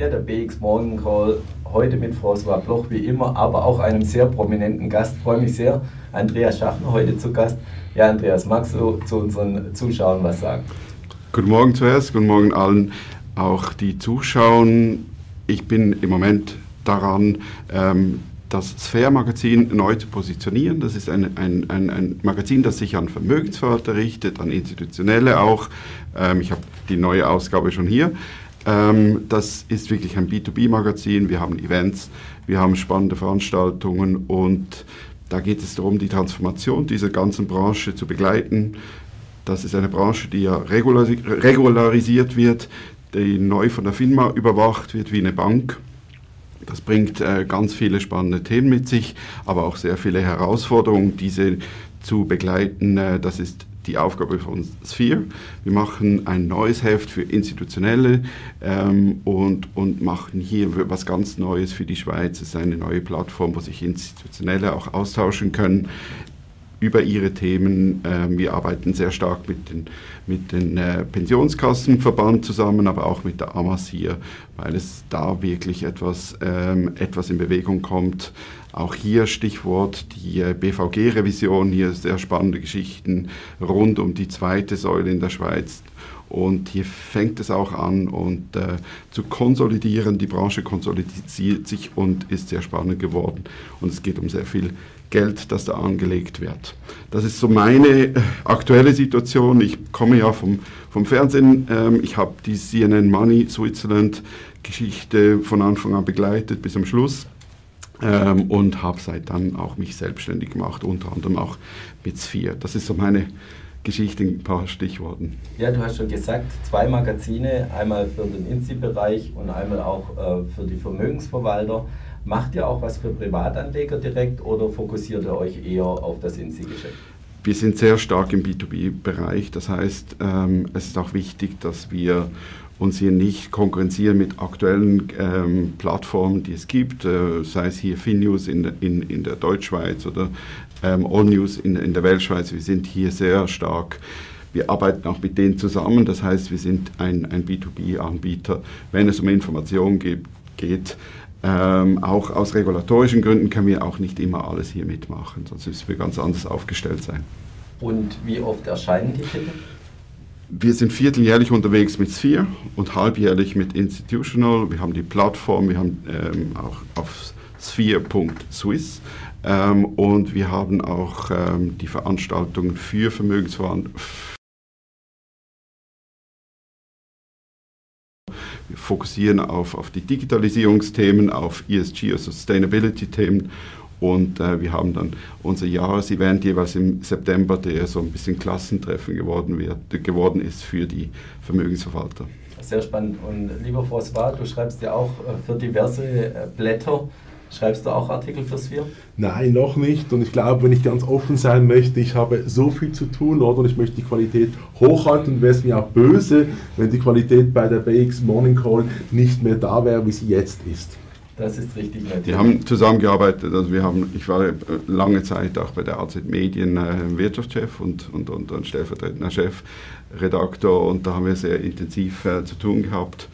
Ja, der BX Morning Call heute mit François Bloch wie immer, aber auch einem sehr prominenten Gast. Freue mich sehr, Andreas Schaffner heute zu Gast. Ja, Andreas, magst du zu unseren Zuschauern was sagen? Guten Morgen zuerst, guten Morgen allen, auch die Zuschauer. Ich bin im Moment daran, ähm, das Sphere-Magazin neu zu positionieren. Das ist ein, ein, ein, ein, Magazin, das sich an Vermögensverwalter richtet, an Institutionelle auch. Ähm, ich habe die neue Ausgabe schon hier. Ähm, das ist wirklich ein B2B-Magazin. Wir haben Events, wir haben spannende Veranstaltungen und da geht es darum, die Transformation dieser ganzen Branche zu begleiten. Das ist eine Branche, die ja regularisiert wird, die neu von der FINMA überwacht wird wie eine Bank. Das bringt äh, ganz viele spannende Themen mit sich, aber auch sehr viele Herausforderungen, diese zu begleiten. Äh, das ist die Aufgabe von Sphere. Wir machen ein neues Heft für Institutionelle ähm, und, und machen hier was ganz Neues für die Schweiz. Es ist eine neue Plattform, wo sich Institutionelle auch austauschen können über ihre Themen. Ähm, wir arbeiten sehr stark mit den, mit den äh, Pensionskassenverband zusammen, aber auch mit der AMAS hier, weil es da wirklich etwas, ähm, etwas in Bewegung kommt. Auch hier Stichwort die äh, BVG-Revision, hier sehr spannende Geschichten rund um die zweite Säule in der Schweiz. Und hier fängt es auch an und äh, zu konsolidieren. Die Branche konsolidiert sich und ist sehr spannend geworden. Und es geht um sehr viel Geld, das da angelegt wird. Das ist so meine äh, aktuelle Situation. Ich komme ja vom, vom Fernsehen. Ähm, ich habe die CNN Money Switzerland Geschichte von Anfang an begleitet bis zum Schluss. Ähm, und habe seit dann auch mich selbstständig gemacht, unter anderem auch mit Sphere. Das ist so meine Geschichte in ein paar Stichworten. Ja, du hast schon gesagt, zwei Magazine, einmal für den Insti-Bereich und einmal auch äh, für die Vermögensverwalter. Macht ihr auch was für Privatanleger direkt oder fokussiert ihr euch eher auf das Insi-Geschäft? Wir sind sehr stark im B2B-Bereich. Das heißt, ähm, es ist auch wichtig, dass wir uns hier nicht konkurrenzieren mit aktuellen ähm, Plattformen, die es gibt, äh, sei es hier FinNews in, in, in der Deutschschweiz oder ähm, AllNews in, in der Weltschweiz. Wir sind hier sehr stark. Wir arbeiten auch mit denen zusammen. Das heißt, wir sind ein, ein B2B-Anbieter, wenn es um Informationen geht. geht ähm, auch aus regulatorischen Gründen können wir auch nicht immer alles hier mitmachen, sonst müssen wir ganz anders aufgestellt sein. Und wie oft erscheinen die Titel? Wir sind vierteljährlich unterwegs mit Sphere und halbjährlich mit Institutional. Wir haben die Plattform, wir haben ähm, auch auf sphere.swiss ähm, und wir haben auch ähm, die Veranstaltungen für Vermögensverwaltung Wir fokussieren auf, auf die Digitalisierungsthemen, auf ESG, also Sustainability-Themen. Und äh, wir haben dann unser Jahresevent jeweils im September, der so ein bisschen Klassentreffen geworden, wird, geworden ist für die Vermögensverwalter. Sehr spannend. Und lieber François, du schreibst ja auch äh, für diverse äh, Blätter Schreibst du auch Artikel für Sphere? Nein, noch nicht. Und ich glaube, wenn ich ganz offen sein möchte, ich habe so viel zu tun, oder? Und ich möchte die Qualität hochhalten und wäre es mir auch böse, wenn die Qualität bei der BX Morning Call nicht mehr da wäre, wie sie jetzt ist. Das ist richtig nett. Wir haben zusammengearbeitet, also wir haben, ich war lange Zeit auch bei der AZ Medien äh, Wirtschaftschef und, und, und, und stellvertretender Chefredaktor und da haben wir sehr intensiv äh, zu tun gehabt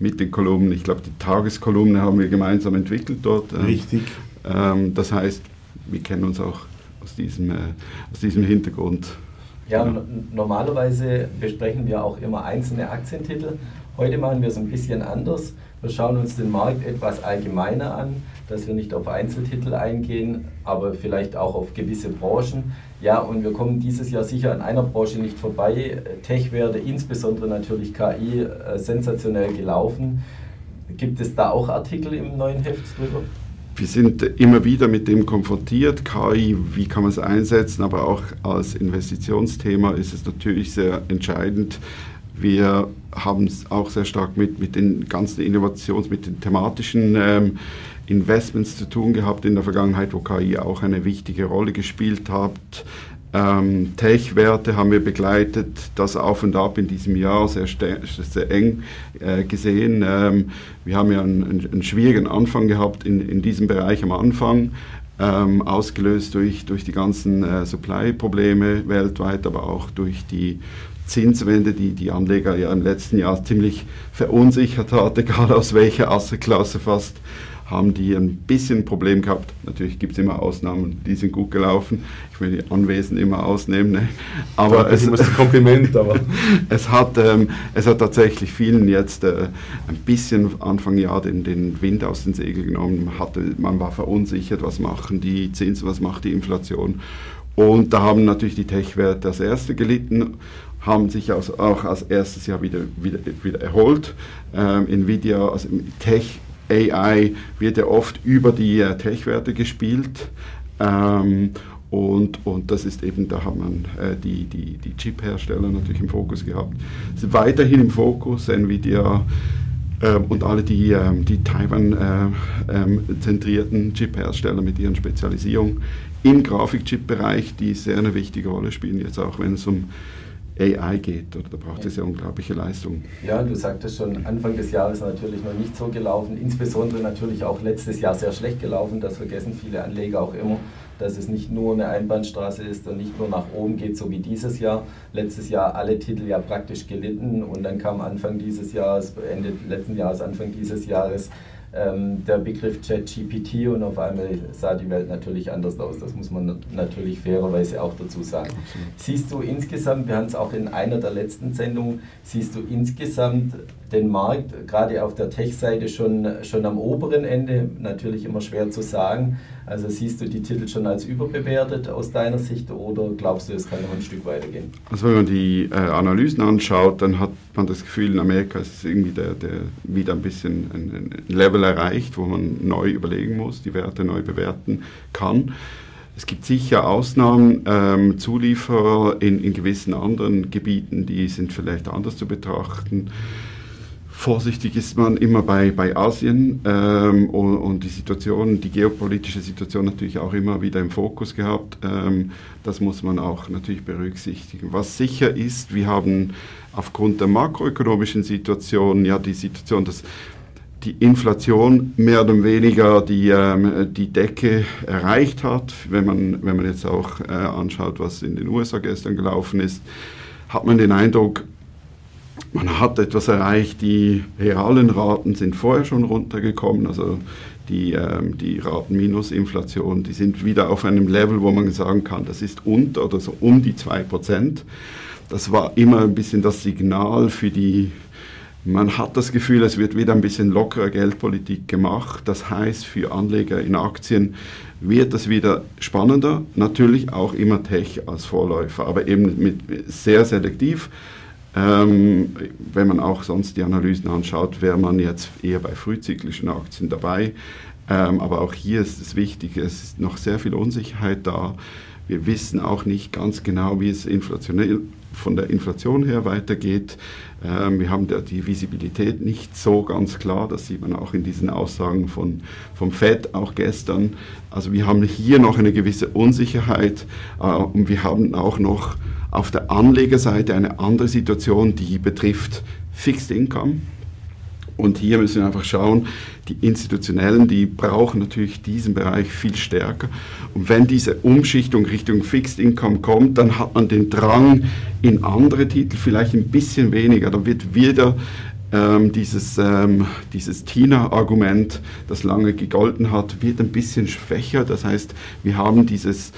mit den Kolumnen. Ich glaube, die Tageskolumne haben wir gemeinsam entwickelt dort. Ähm, Richtig. Ähm, das heißt, wir kennen uns auch aus diesem, äh, aus diesem Hintergrund. Ja, genau. normalerweise besprechen wir auch immer einzelne Aktientitel. Heute machen wir es ein bisschen anders. Wir schauen uns den Markt etwas allgemeiner an, dass wir nicht auf Einzeltitel eingehen, aber vielleicht auch auf gewisse Branchen. Ja, und wir kommen dieses Jahr sicher an einer Branche nicht vorbei. Tech-Werte, insbesondere natürlich KI, äh, sensationell gelaufen. Gibt es da auch Artikel im neuen Heft drüber? Wir sind immer wieder mit dem konfrontiert. KI, wie kann man es einsetzen, aber auch als Investitionsthema ist es natürlich sehr entscheidend. Wir haben es auch sehr stark mit, mit den ganzen Innovations-, mit den thematischen ähm, Investments zu tun gehabt in der Vergangenheit, wo KI auch eine wichtige Rolle gespielt hat. Ähm, Tech-Werte haben wir begleitet, das Auf und Ab in diesem Jahr sehr, sehr eng äh, gesehen. Ähm, wir haben ja einen, einen, schwierigen Anfang gehabt in, in diesem Bereich am Anfang, ähm, ausgelöst durch, durch die ganzen äh, Supply-Probleme weltweit, aber auch durch die Zinswende, die die Anleger ja im letzten Jahr ziemlich verunsichert hat, egal aus welcher Assetklasse fast haben die ein bisschen ein Problem gehabt. Natürlich gibt es immer Ausnahmen, die sind gut gelaufen. Ich will die Anwesen immer ausnehmen. Ne? Aber es, ist ein Kompliment, aber es, hat, ähm, es hat tatsächlich vielen jetzt äh, ein bisschen Anfang Jahr den, den Wind aus den Segeln genommen. Man, hatte, man war verunsichert, was machen die Zinsen, was macht die Inflation. Und da haben natürlich die Tech-Werte als erste gelitten haben sich auch als erstes Jahr wieder, wieder, wieder erholt. Ähm, Nvidia, also Tech AI wird ja oft über die äh, Tech-Werte gespielt. Ähm, und, und das ist eben, da hat man äh, die, die, die Chip-Hersteller natürlich im Fokus gehabt. Sind weiterhin im Fokus, Nvidia äh, und alle die, äh, die Taiwan-zentrierten äh, ähm, Chip-Hersteller mit ihren Spezialisierungen im Grafikchip-Bereich, die sehr eine wichtige Rolle spielen, jetzt auch wenn es um AI geht. Oder da braucht es ja unglaubliche Leistung. Ja, du sagtest schon, Anfang des Jahres natürlich noch nicht so gelaufen, insbesondere natürlich auch letztes Jahr sehr schlecht gelaufen. Das vergessen viele Anleger auch immer, dass es nicht nur eine Einbahnstraße ist und nicht nur nach oben geht, so wie dieses Jahr. Letztes Jahr alle Titel ja praktisch gelitten und dann kam Anfang dieses Jahres, Ende letzten Jahres, Anfang dieses Jahres ähm, der Begriff ChatGPT und auf einmal sah die Welt natürlich anders aus. Das muss man natürlich fairerweise auch dazu sagen. Absolut. Siehst du insgesamt, wir haben es auch in einer der letzten Sendungen, siehst du insgesamt den Markt gerade auf der Tech-Seite schon, schon am oberen Ende, natürlich immer schwer zu sagen. Also siehst du die Titel schon als überbewertet aus deiner Sicht oder glaubst du, es kann noch ein Stück weitergehen? Also wenn man die äh, Analysen anschaut, dann hat man das Gefühl, in Amerika ist irgendwie der, der wieder ein bisschen ein, ein Level erreicht, wo man neu überlegen muss, die Werte neu bewerten kann. Es gibt sicher Ausnahmen, ähm, Zulieferer in, in gewissen anderen Gebieten, die sind vielleicht anders zu betrachten. Vorsichtig ist man immer bei, bei Asien ähm, und, und, die Situation, die geopolitische Situation natürlich auch immer wieder im Fokus gehabt. Ähm, das muss man auch natürlich berücksichtigen. Was sicher ist, wir haben aufgrund der makroökonomischen Situation ja die Situation, dass die Inflation mehr oder weniger die, ähm, die Decke erreicht hat. Wenn man, wenn man jetzt auch äh, anschaut, was in den USA gestern gelaufen ist, hat man den Eindruck, man hat etwas erreicht, die realen Raten sind vorher schon runtergekommen, also die, ähm, die Ratenminusinflation, die sind wieder auf einem Level, wo man sagen kann, das ist unter oder so um die 2%. Das war immer ein bisschen das Signal für die, man hat das Gefühl, es wird wieder ein bisschen lockerer Geldpolitik gemacht. Das heißt, für Anleger in Aktien wird es wieder spannender. Natürlich auch immer Tech als Vorläufer, aber eben mit sehr selektiv. Ähm, wenn man auch sonst die Analysen anschaut, wäre man jetzt eher bei frühzyklischen Aktien dabei. Ähm, aber auch hier ist es wichtig, es ist noch sehr viel Unsicherheit da. Wir wissen auch nicht ganz genau, wie es inflationell von der Inflation her weitergeht. Ähm, wir haben die Visibilität nicht so ganz klar, das sieht man auch in diesen Aussagen von, vom FED auch gestern. Also wir haben hier noch eine gewisse Unsicherheit äh, und wir haben auch noch auf der Anlegerseite eine andere Situation, die betrifft Fixed Income. Und hier müssen wir einfach schauen, die Institutionellen, die brauchen natürlich diesen Bereich viel stärker. Und wenn diese Umschichtung Richtung Fixed Income kommt, dann hat man den Drang in andere Titel vielleicht ein bisschen weniger. Dann wird wieder ähm, dieses, ähm, dieses TINA-Argument, das lange gegolten hat, wird ein bisschen schwächer. Das heißt, wir haben dieses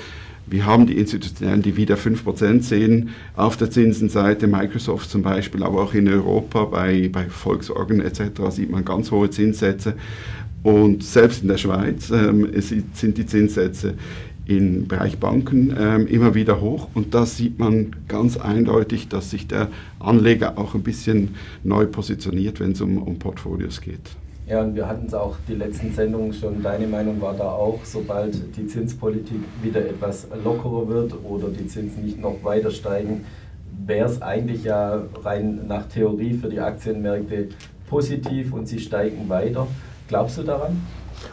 wir haben die Institutionellen, die wieder 5% sehen auf der Zinsenseite, Microsoft zum Beispiel, aber auch in Europa bei, bei Volkswagen etc. sieht man ganz hohe Zinssätze. Und selbst in der Schweiz ähm, sind die Zinssätze im Bereich Banken ähm, immer wieder hoch. Und da sieht man ganz eindeutig, dass sich der Anleger auch ein bisschen neu positioniert, wenn es um, um Portfolios geht. Ja, und wir hatten es auch die letzten Sendungen schon. Deine Meinung war da auch, sobald die Zinspolitik wieder etwas lockerer wird oder die Zinsen nicht noch weiter steigen, wäre es eigentlich ja rein nach Theorie für die Aktienmärkte positiv und sie steigen weiter. Glaubst du daran?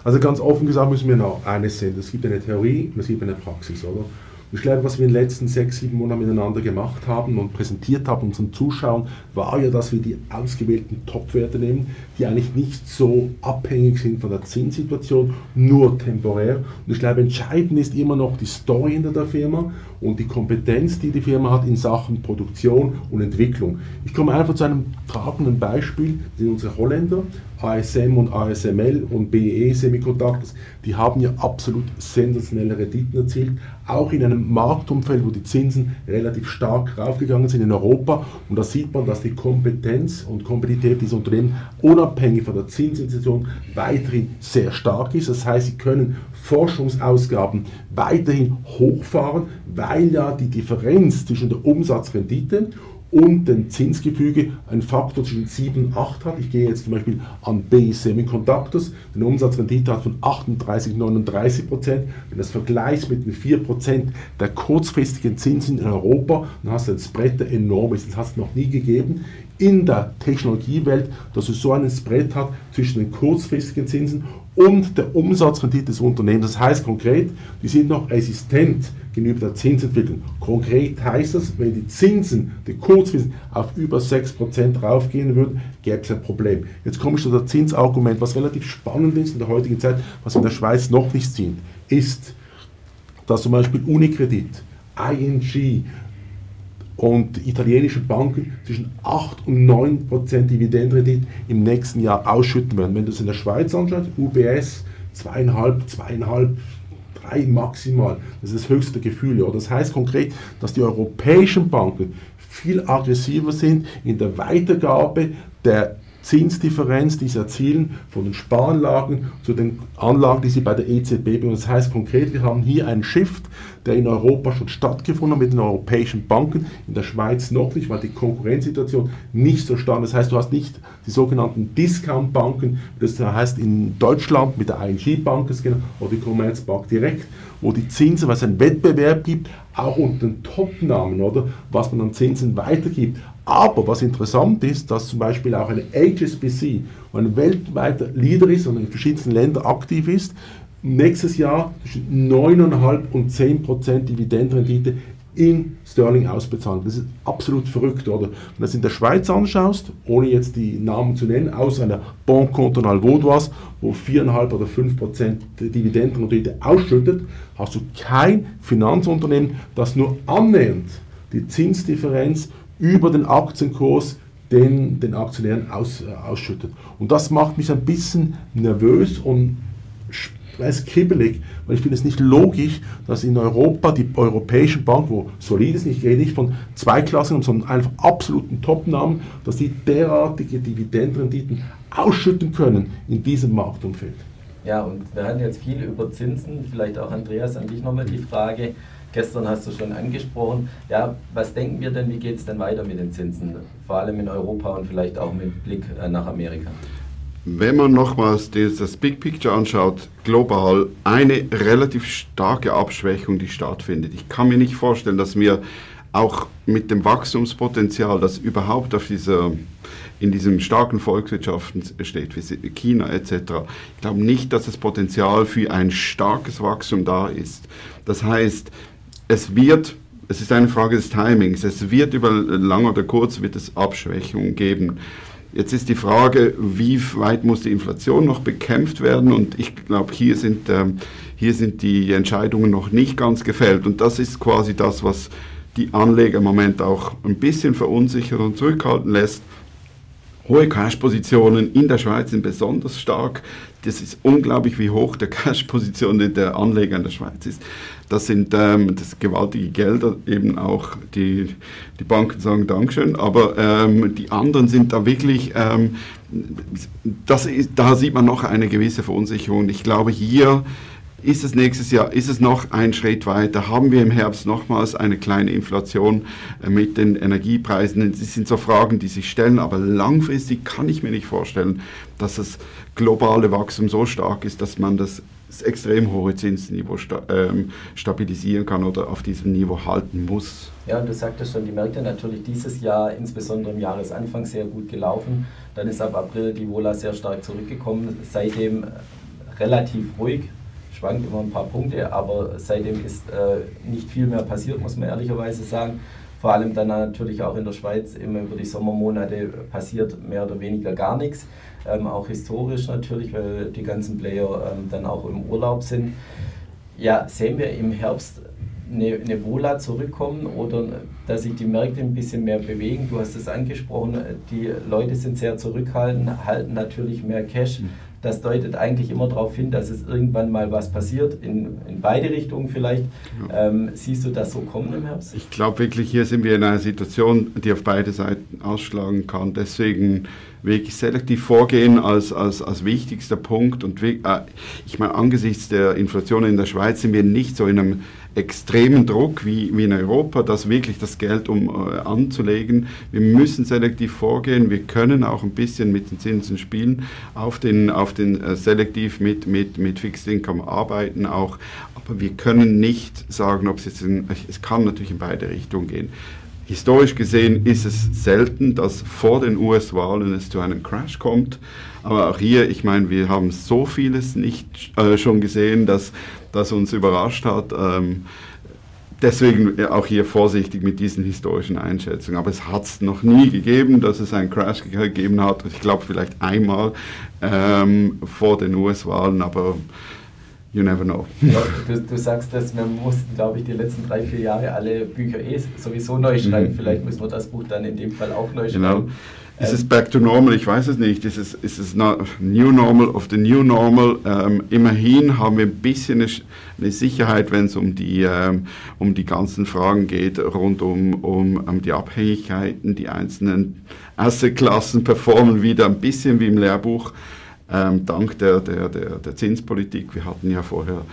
Also ganz offen gesagt müssen wir noch eines sehen. Es gibt eine Theorie und es gibt eine Praxis, oder? Ich glaube, was wir in den letzten sechs, sieben Monaten miteinander gemacht haben und präsentiert haben unseren Zuschauern, war ja, dass wir die ausgewählten Top-Werte nehmen, die eigentlich nicht so abhängig sind von der Zinssituation, nur temporär. Und ich glaube, entscheidend ist immer noch die Story hinter der Firma und die Kompetenz, die die Firma hat in Sachen Produktion und Entwicklung. Ich komme einfach zu einem tragenden Beispiel, das sind unsere Holländer, ASM und ASML und BE Semiconductors, die haben ja absolut sensationelle Renditen erzielt, auch in einem Marktumfeld, wo die Zinsen relativ stark raufgegangen sind in Europa. Und da sieht man, dass die Kompetenz und Kompetitivität dieser Unternehmen unabhängig von der Zinsinstitution weiterhin sehr stark ist. Das heißt, sie können Forschungsausgaben weiterhin hochfahren, weil ja die Differenz zwischen der Umsatzrendite und dem Zinsgefüge ein Faktor zwischen 7 und 8 hat. Ich gehe jetzt zum Beispiel an B Semiconductors, eine Umsatzrendite hat von 38, 39 Prozent. Wenn das vergleichst mit den 4 Prozent der kurzfristigen Zinsen in Europa, dann hast du ein Spread, der enorm ist. Das hast du noch nie gegeben in der Technologiewelt, dass es so einen Spread hat zwischen den kurzfristigen Zinsen und der Umsatzrendite des Unternehmens. Das heißt konkret, die sind noch resistent gegenüber der Zinsentwicklung. Konkret heißt das, wenn die Zinsen, die kurzfristig auf über 6% raufgehen würden, gäbe es ein Problem. Jetzt komme ich zu der Zinsargument, was relativ spannend ist in der heutigen Zeit, was in der Schweiz noch nicht sieht, ist, dass zum Beispiel Unicredit, ING, und italienische Banken zwischen 8 und 9 Prozent Dividendenrendite im nächsten Jahr ausschütten werden. Wenn du es in der Schweiz anschaust, UBS 2,5, 2,5, 3 maximal. Das ist das höchste Gefühl. Ja. Das heißt konkret, dass die europäischen Banken viel aggressiver sind in der Weitergabe der Zinsdifferenz, die sie erzielen von den Sparanlagen zu den Anlagen, die sie bei der EZB bringen. Das heißt konkret, wir haben hier einen Shift, der in Europa schon stattgefunden hat mit den europäischen Banken, in der Schweiz noch nicht, weil die Konkurrenzsituation nicht so stark ist. Das heißt, du hast nicht die sogenannten Discount-Banken, das heißt in Deutschland mit der ING Bank oder die Commerzbank direkt, wo die Zinsen, weil es einen Wettbewerb gibt, auch unter den Top-Namen, oder, was man an Zinsen weitergibt, aber was interessant ist, dass zum Beispiel auch eine HSBC, wo ein weltweiter Leader ist und in verschiedensten Ländern aktiv ist, nächstes Jahr zwischen 9,5 und 10 Prozent Dividendenrendite in Sterling ausbezahlen. Das ist absolut verrückt, oder? Wenn du das in der Schweiz anschaust, ohne jetzt die Namen zu nennen, außer einer Banque Cantonale Vaudoise, wo 4,5 oder 5 Prozent Dividendenrendite ausschüttet, hast du kein Finanzunternehmen, das nur annähernd die Zinsdifferenz über den Aktienkurs den, den Aktionären aus, äh, ausschüttet. Und das macht mich ein bisschen nervös und weiß kibbelig, weil ich finde es nicht logisch, dass in Europa die europäischen Banken, wo solid ist, ich rede nicht von Zweiklassen, sondern einfach absoluten Topnamen, dass die derartige Dividendenrenditen ausschütten können in diesem Marktumfeld. Ja, und wir hatten jetzt viel über Zinsen, vielleicht auch Andreas an dich nochmal die Frage, Gestern hast du schon angesprochen. Ja, was denken wir denn, wie geht es denn weiter mit den Zinsen? Vor allem in Europa und vielleicht auch mit Blick äh, nach Amerika. Wenn man nochmals das Big Picture anschaut, global eine relativ starke Abschwächung, die stattfindet. Ich kann mir nicht vorstellen, dass wir auch mit dem Wachstumspotenzial, das überhaupt auf dieser, in diesen starken Volkswirtschaften steht, wie China etc., ich glaube nicht, dass das Potenzial für ein starkes Wachstum da ist. Das heißt, es wird, es ist eine Frage des Timings, es wird über lang oder kurz wird es Abschwächungen geben. Jetzt ist die Frage, wie weit muss die Inflation noch bekämpft werden? Und ich glaube, hier sind, äh, hier sind die Entscheidungen noch nicht ganz gefällt. Und das ist quasi das, was die Anleger im Moment auch ein bisschen verunsichert und zurückhalten lässt. Hohe Cash-Positionen in der Schweiz sind besonders stark. Das ist unglaublich, wie hoch der Cash-Position der Anleger in der Schweiz ist. Das sind ähm, das gewaltige Gelder, eben auch die, die Banken sagen Dankeschön, aber ähm, die anderen sind da wirklich, ähm, das ist, da sieht man noch eine gewisse Verunsicherung. Ich glaube, hier ist es nächstes Jahr, ist es noch ein Schritt weiter? Haben wir im Herbst nochmals eine kleine Inflation äh, mit den Energiepreisen? Das sind so Fragen, die sich stellen, aber langfristig kann ich mir nicht vorstellen, dass das globale Wachstum so stark ist, dass man das extrem hohe Zinsniveau sta ähm, stabilisieren kann oder auf diesem Niveau halten muss. Ja, und du sagtest schon, die Märkte natürlich dieses Jahr, insbesondere im Jahresanfang, sehr gut gelaufen. Dann ist ab April die Vola sehr stark zurückgekommen. Seitdem relativ ruhig, schwankt immer ein paar Punkte, aber seitdem ist äh, nicht viel mehr passiert, muss man ehrlicherweise sagen. Vor allem dann natürlich auch in der Schweiz immer über die Sommermonate passiert mehr oder weniger gar nichts ähm, auch historisch natürlich, weil die ganzen Player ähm, dann auch im Urlaub sind. Ja, sehen wir im Herbst eine, eine Wohler zurückkommen oder dass sich die Märkte ein bisschen mehr bewegen. Du hast es angesprochen, die Leute sind sehr zurückhaltend, halten natürlich mehr Cash. Das deutet eigentlich immer darauf hin, dass es irgendwann mal was passiert, in, in beide Richtungen vielleicht. Ja. Ähm, siehst du das so kommen im Herbst? Ich glaube wirklich, hier sind wir in einer Situation, die auf beide Seiten ausschlagen kann. Deswegen wirklich selektiv vorgehen als, als, als wichtigster Punkt. Und äh, ich meine, angesichts der Inflation in der Schweiz sind wir nicht so in einem extremen Druck wie, wie in Europa, das wirklich das Geld um äh, anzulegen. Wir müssen selektiv vorgehen. Wir können auch ein bisschen mit den Zinsen spielen, auf den, auf den äh, selektiv mit, mit, mit Fixed Income arbeiten auch. Aber wir können nicht sagen, ob es jetzt in, es kann natürlich in beide Richtungen gehen. Historisch gesehen ist es selten, dass vor den US-Wahlen es zu einem Crash kommt. Aber auch hier, ich meine, wir haben so vieles nicht äh, schon gesehen, dass das uns überrascht hat. Ähm, deswegen auch hier vorsichtig mit diesen historischen Einschätzungen. Aber es hat es noch nie gegeben, dass es einen Crash gegeben hat. Ich glaube vielleicht einmal ähm, vor den US-Wahlen, aber you never know. Ja, du, du, sagst dass wir mussten, glaube ich, die letzten drei, vier Jahre alle Bücher eh sowieso neu schreiben. Mhm. Vielleicht müssen wir das Buch dann in dem Fall auch neu genau. schreiben. Genau. Ist es back to normal? Ich weiß es nicht. Ist es, ist es new normal of the new normal? Ähm, immerhin haben wir ein bisschen eine, eine Sicherheit, wenn es um die, ähm, um die ganzen Fragen geht, rund um, um, um die Abhängigkeiten. Die einzelnen Assetklassen performen wieder ein bisschen wie im Lehrbuch ähm, dank der, der, der, der, Zinspolitik. Wir hatten ja vorher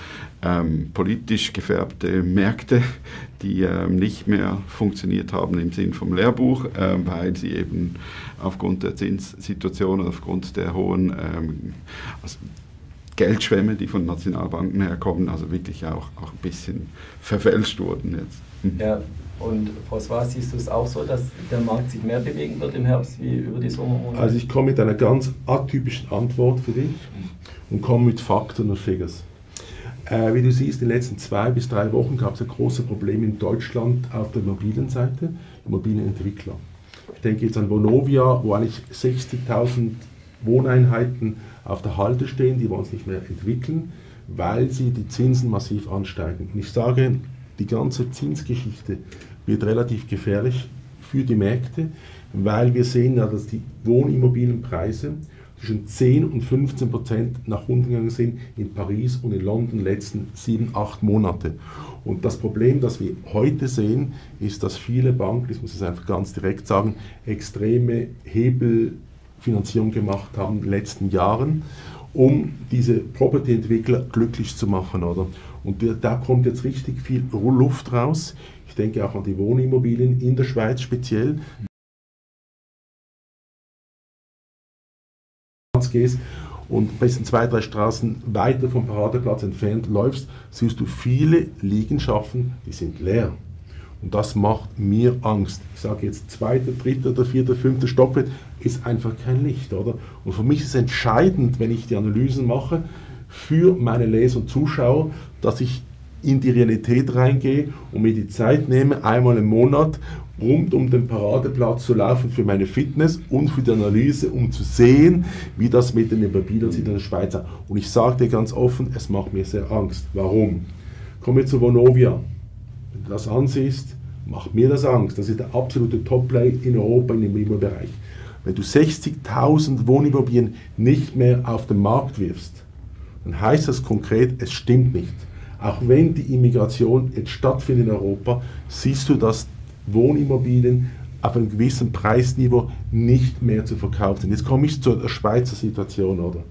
ähm, politisch gefärbte Märkte, die ähm, nicht mehr funktioniert haben im Sinn vom Lehrbuch, ähm, weil sie eben aufgrund der Zinssituation, aufgrund der hohen ähm, also Geldschwämme, die von Nationalbanken herkommen, also wirklich auch, auch ein bisschen verfälscht wurden jetzt. Mhm. Ja, und François, siehst du es auch so, dass der Markt sich mehr bewegen wird im Herbst wie über die Sommermonate? Also ich komme mit einer ganz atypischen Antwort für dich und komme mit Fakten und Figures. Äh, wie du siehst, in den letzten zwei bis drei Wochen gab es ein großes Problem in Deutschland auf der Immobilienseite, Immobilienentwickler. Ich denke jetzt an Vonovia, wo eigentlich 60.000 Wohneinheiten auf der Halte stehen, die wollen es nicht mehr entwickeln, weil sie die Zinsen massiv ansteigen. Und ich sage, die ganze Zinsgeschichte wird relativ gefährlich für die Märkte, weil wir sehen ja, dass die Wohnimmobilienpreise zwischen 10 und 15 Prozent nach unten gegangen sind in Paris und in London letzten sieben, acht Monate. Und das Problem, das wir heute sehen, ist, dass viele Banken, das muss ich einfach ganz direkt sagen, extreme Hebelfinanzierung gemacht haben in den letzten Jahren, um diese Property-Entwickler glücklich zu machen. Oder? Und da kommt jetzt richtig viel Luft raus. Ich denke auch an die Wohnimmobilien in der Schweiz speziell. gehst und bis zwei, drei Straßen weiter vom Paradeplatz entfernt läufst, siehst du viele Liegenschaften, die sind leer. Und das macht mir Angst. Ich sage jetzt zweiter, dritter oder vierter, fünfter Stockwerk ist einfach kein Licht, oder? Und für mich ist entscheidend, wenn ich die Analysen mache, für meine Leser und Zuschauer, dass ich in die Realität reingehe und mir die Zeit nehme, einmal im Monat rund um den Paradeplatz zu laufen für meine Fitness und für die Analyse, um zu sehen, wie das mit den Immobilien sieht in der Schweiz. Und ich sage dir ganz offen, es macht mir sehr Angst. Warum? Kommen wir zu Vonovia. Das ansiehst, macht mir das Angst. Das ist der absolute Top-Play in Europa im Immobilienbereich. Wenn du 60.000 Wohnimmobilien nicht mehr auf den Markt wirfst, dann heißt das konkret, es stimmt nicht. Auch wenn die Immigration jetzt stattfindet in Europa, siehst du, dass Wohnimmobilien auf einem gewissen Preisniveau nicht mehr zu verkaufen sind. Jetzt komme ich zur Schweizer Situation, oder?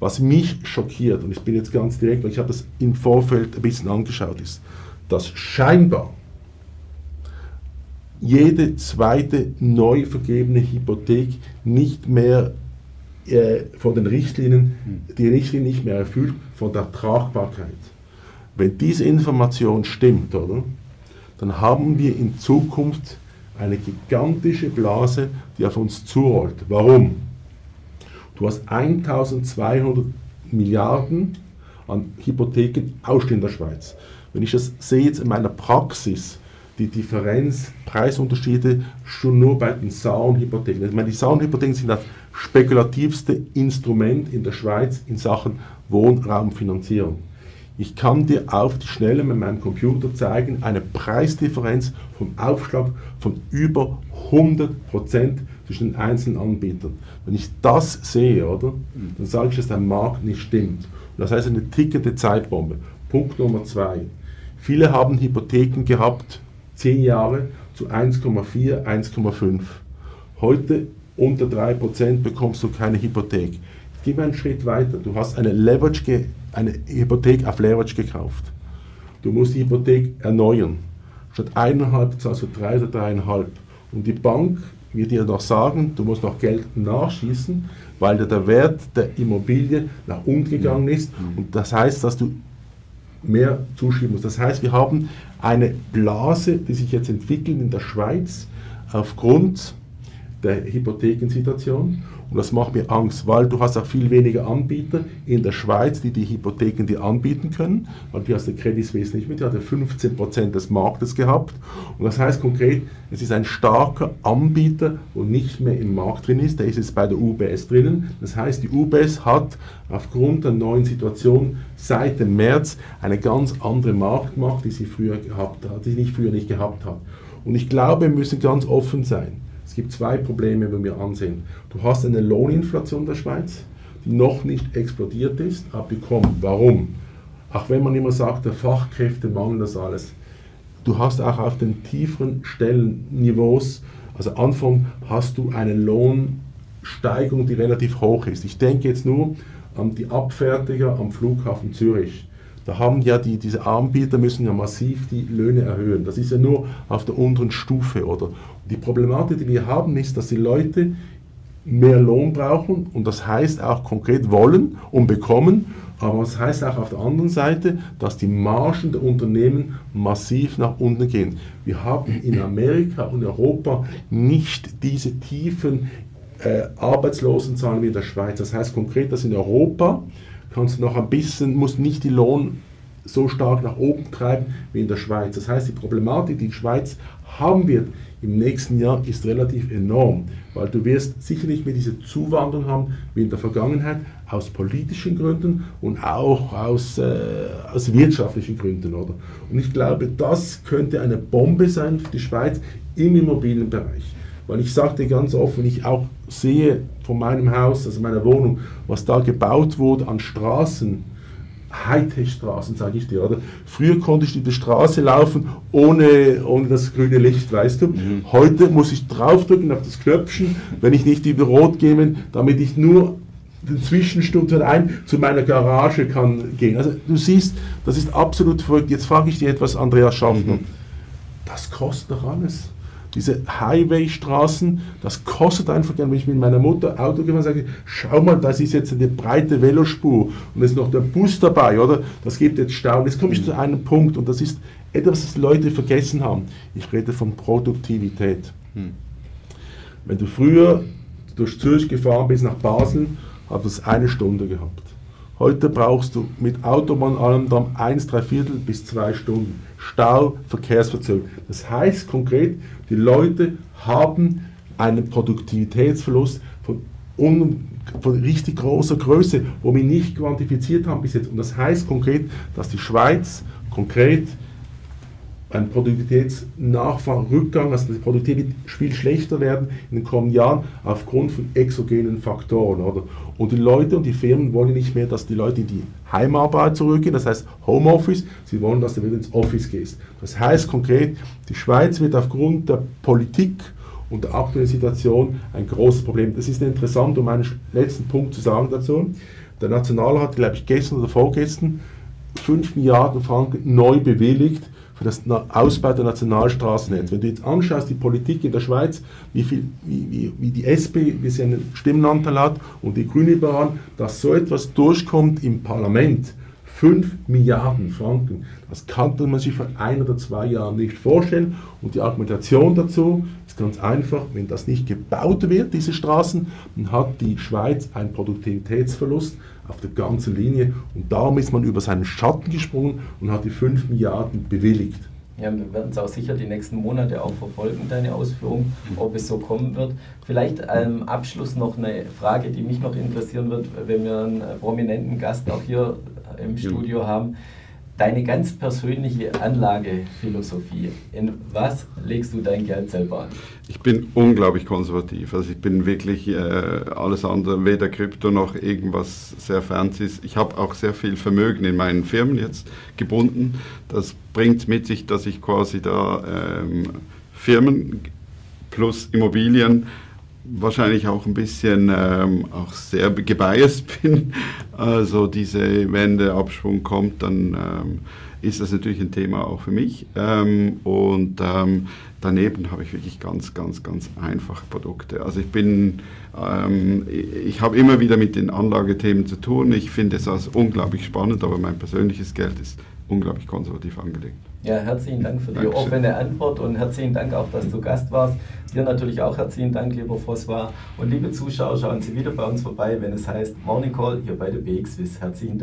Was mich schockiert, und ich bin jetzt ganz direkt, weil ich habe das im Vorfeld ein bisschen angeschaut, ist, dass scheinbar jede zweite neu vergebene Hypothek nicht mehr äh, von den Richtlinien, die Richtlinie nicht mehr erfüllt, von der Tragbarkeit. Wenn diese Information stimmt, oder, dann haben wir in Zukunft eine gigantische Blase, die auf uns zurollt. Warum? Du hast 1200 Milliarden an Hypotheken ausstehen in der Schweiz. Wenn ich das sehe jetzt in meiner Praxis, die Differenz, Preisunterschiede schon nur bei den Saunhypotheken. Ich meine, die Saunhypotheken sind das spekulativste Instrument in der Schweiz in Sachen Wohnraumfinanzierung. Ich kann dir auf die Schnelle mit meinem Computer zeigen, eine Preisdifferenz vom Aufschlag von über 100% zwischen den einzelnen Anbietern. Wenn ich das sehe, oder, dann sage ich, dass der Markt nicht stimmt. Das heißt eine tickende Zeitbombe. Punkt Nummer zwei. Viele haben Hypotheken gehabt, 10 Jahre zu 1,4, 1,5. Heute unter 3% bekommst du keine Hypothek. Gib einen Schritt weiter. Du hast eine, Leverage eine Hypothek auf Leverage gekauft. Du musst die Hypothek erneuern. Statt eineinhalb zahlst du drei oder dreieinhalb. Und die Bank wird dir noch sagen, du musst noch Geld nachschießen, weil der Wert der Immobilie nach unten gegangen ist. Und das heißt, dass du mehr zuschieben musst. Das heißt, wir haben eine Blase, die sich jetzt entwickelt in der Schweiz aufgrund der Hypothekensituation. Und das macht mir Angst, weil du hast auch viel weniger Anbieter in der Schweiz, die die Hypotheken dir anbieten können. Weil die hast der Credit Suisse nicht mit, die hatte 15% des Marktes gehabt. Und das heißt konkret, es ist ein starker Anbieter, wo nicht mehr im Markt drin ist. Der ist jetzt bei der UBS drinnen. Das heißt, die UBS hat aufgrund der neuen Situation seit dem März eine ganz andere Marktmacht, die sie früher gehabt hat, die sie nicht früher nicht gehabt hat. Und ich glaube, wir müssen ganz offen sein. Es gibt zwei Probleme, wenn wir ansehen. Du hast eine Lohninflation in der Schweiz, die noch nicht explodiert ist, aber die kommt. Warum? Auch wenn man immer sagt, der Fachkräftemangel, das alles. Du hast auch auf den tieferen Stellenniveaus, also Anfang, hast du eine Lohnsteigerung, die relativ hoch ist. Ich denke jetzt nur an die Abfertiger am Flughafen Zürich. Da haben ja die, diese Anbieter müssen ja massiv die Löhne erhöhen. Das ist ja nur auf der unteren Stufe, oder? Die Problematik, die wir haben, ist, dass die Leute mehr Lohn brauchen und das heißt auch konkret wollen und bekommen, aber das heißt auch auf der anderen Seite, dass die Margen der Unternehmen massiv nach unten gehen. Wir haben in Amerika und Europa nicht diese tiefen äh, Arbeitslosenzahlen wie in der Schweiz. Das heißt konkret, dass in Europa kannst du noch ein bisschen, musst nicht die Lohn so stark nach oben treiben wie in der Schweiz. Das heißt, die Problematik, die die Schweiz haben wird im nächsten Jahr, ist relativ enorm, weil du wirst sicher nicht mehr diese Zuwanderung haben wie in der Vergangenheit, aus politischen Gründen und auch aus, äh, aus wirtschaftlichen Gründen. Oder? Und ich glaube, das könnte eine Bombe sein für die Schweiz im Immobilienbereich. Weil ich sagte ganz offen, ich auch sehe von meinem Haus, also meiner Wohnung, was da gebaut wurde an Straßen, Hightech-Straßen, sage ich dir, oder? Früher konnte ich die Straße laufen ohne, ohne das grüne Licht, weißt du? Mhm. Heute muss ich draufdrücken auf das Knöpfchen, wenn ich nicht über Rot gehe, damit ich nur den Zwischenstunden ein zu meiner Garage kann gehen. Also du siehst, das ist absolut verrückt. Jetzt frage ich dir etwas, Andreas Schaffner. Mhm. Das kostet doch alles diese Highwaystraßen, das kostet einfach, wenn ich mit meiner Mutter Auto gefahren und sage, schau mal, das ist jetzt eine breite Velospur und es ist noch der Bus dabei, oder? Das gibt jetzt Stau. Und jetzt komme ich zu einem Punkt und das ist etwas, was Leute vergessen haben. Ich rede von Produktivität. Hm. Wenn du früher durch Zürich gefahren bist nach Basel, hat es eine Stunde gehabt. Heute brauchst du mit Autobahn allem 1, 3 Viertel bis 2 Stunden. Stau, Verkehrsverzögerung. Das heißt konkret, die Leute haben einen Produktivitätsverlust von, un, von richtig großer Größe, wo wir nicht quantifiziert haben bis jetzt. Und das heißt konkret, dass die Schweiz konkret ein Produktivitätsnachfragerückgang, also die Produktivität viel schlechter werden in den kommenden Jahren aufgrund von exogenen Faktoren. Oder? Und die Leute und die Firmen wollen nicht mehr, dass die Leute in die Heimarbeit zurückgehen, das heißt Homeoffice, sie wollen, dass du wieder ins Office gehst. Das heißt konkret, die Schweiz wird aufgrund der Politik und der aktuellen Situation ein großes Problem. Das ist interessant, um einen letzten Punkt zu sagen dazu. Der Nationalrat glaube ich, gestern oder vorgestern 5 Milliarden Franken neu bewilligt für das Ausbau der Nationalstraßennetz. Wenn du jetzt anschaust, die Politik in der Schweiz, wie, viel, wie, wie, wie die SP, wie sie einen Stimmenanteil hat und die Grünliberalen, dass so etwas durchkommt im Parlament, 5 Milliarden Franken, das kann man sich vor ein oder zwei Jahren nicht vorstellen. Und die Argumentation dazu ist ganz einfach, wenn das nicht gebaut wird, diese Straßen, dann hat die Schweiz einen Produktivitätsverlust auf der ganzen Linie. Und darum ist man über seinen Schatten gesprungen und hat die 5 Milliarden bewilligt. Ja, wir werden es auch sicher die nächsten Monate auch verfolgen, deine Ausführung, ob es so kommen wird. Vielleicht am Abschluss noch eine Frage, die mich noch interessieren wird, wenn wir einen prominenten Gast auch hier im Studio haben. Deine ganz persönliche Anlagephilosophie. In was legst du dein Geld selber an? Ich bin unglaublich konservativ. Also ich bin wirklich äh, alles andere, weder Krypto noch irgendwas sehr Fancies. Ich habe auch sehr viel Vermögen in meinen Firmen jetzt gebunden. Das bringt mit sich, dass ich quasi da ähm, Firmen plus Immobilien wahrscheinlich auch ein bisschen ähm, auch sehr gebiased bin. Also diese, wenn der Abschwung kommt, dann ähm, ist das natürlich ein Thema auch für mich. Ähm, und ähm, daneben habe ich wirklich ganz, ganz, ganz einfache Produkte. Also ich bin, ähm, ich habe immer wieder mit den Anlagethemen zu tun. Ich finde es als unglaublich spannend, aber mein persönliches Geld ist unglaublich konservativ angelegt. Ja, herzlichen Dank für die Dankeschön. offene Antwort und herzlichen Dank auch, dass du Gast warst. Dir natürlich auch herzlichen Dank, lieber François. Und liebe Zuschauer, schauen Sie wieder bei uns vorbei, wenn es heißt Morning Call hier bei der BXWIS. Herzlichen Dank.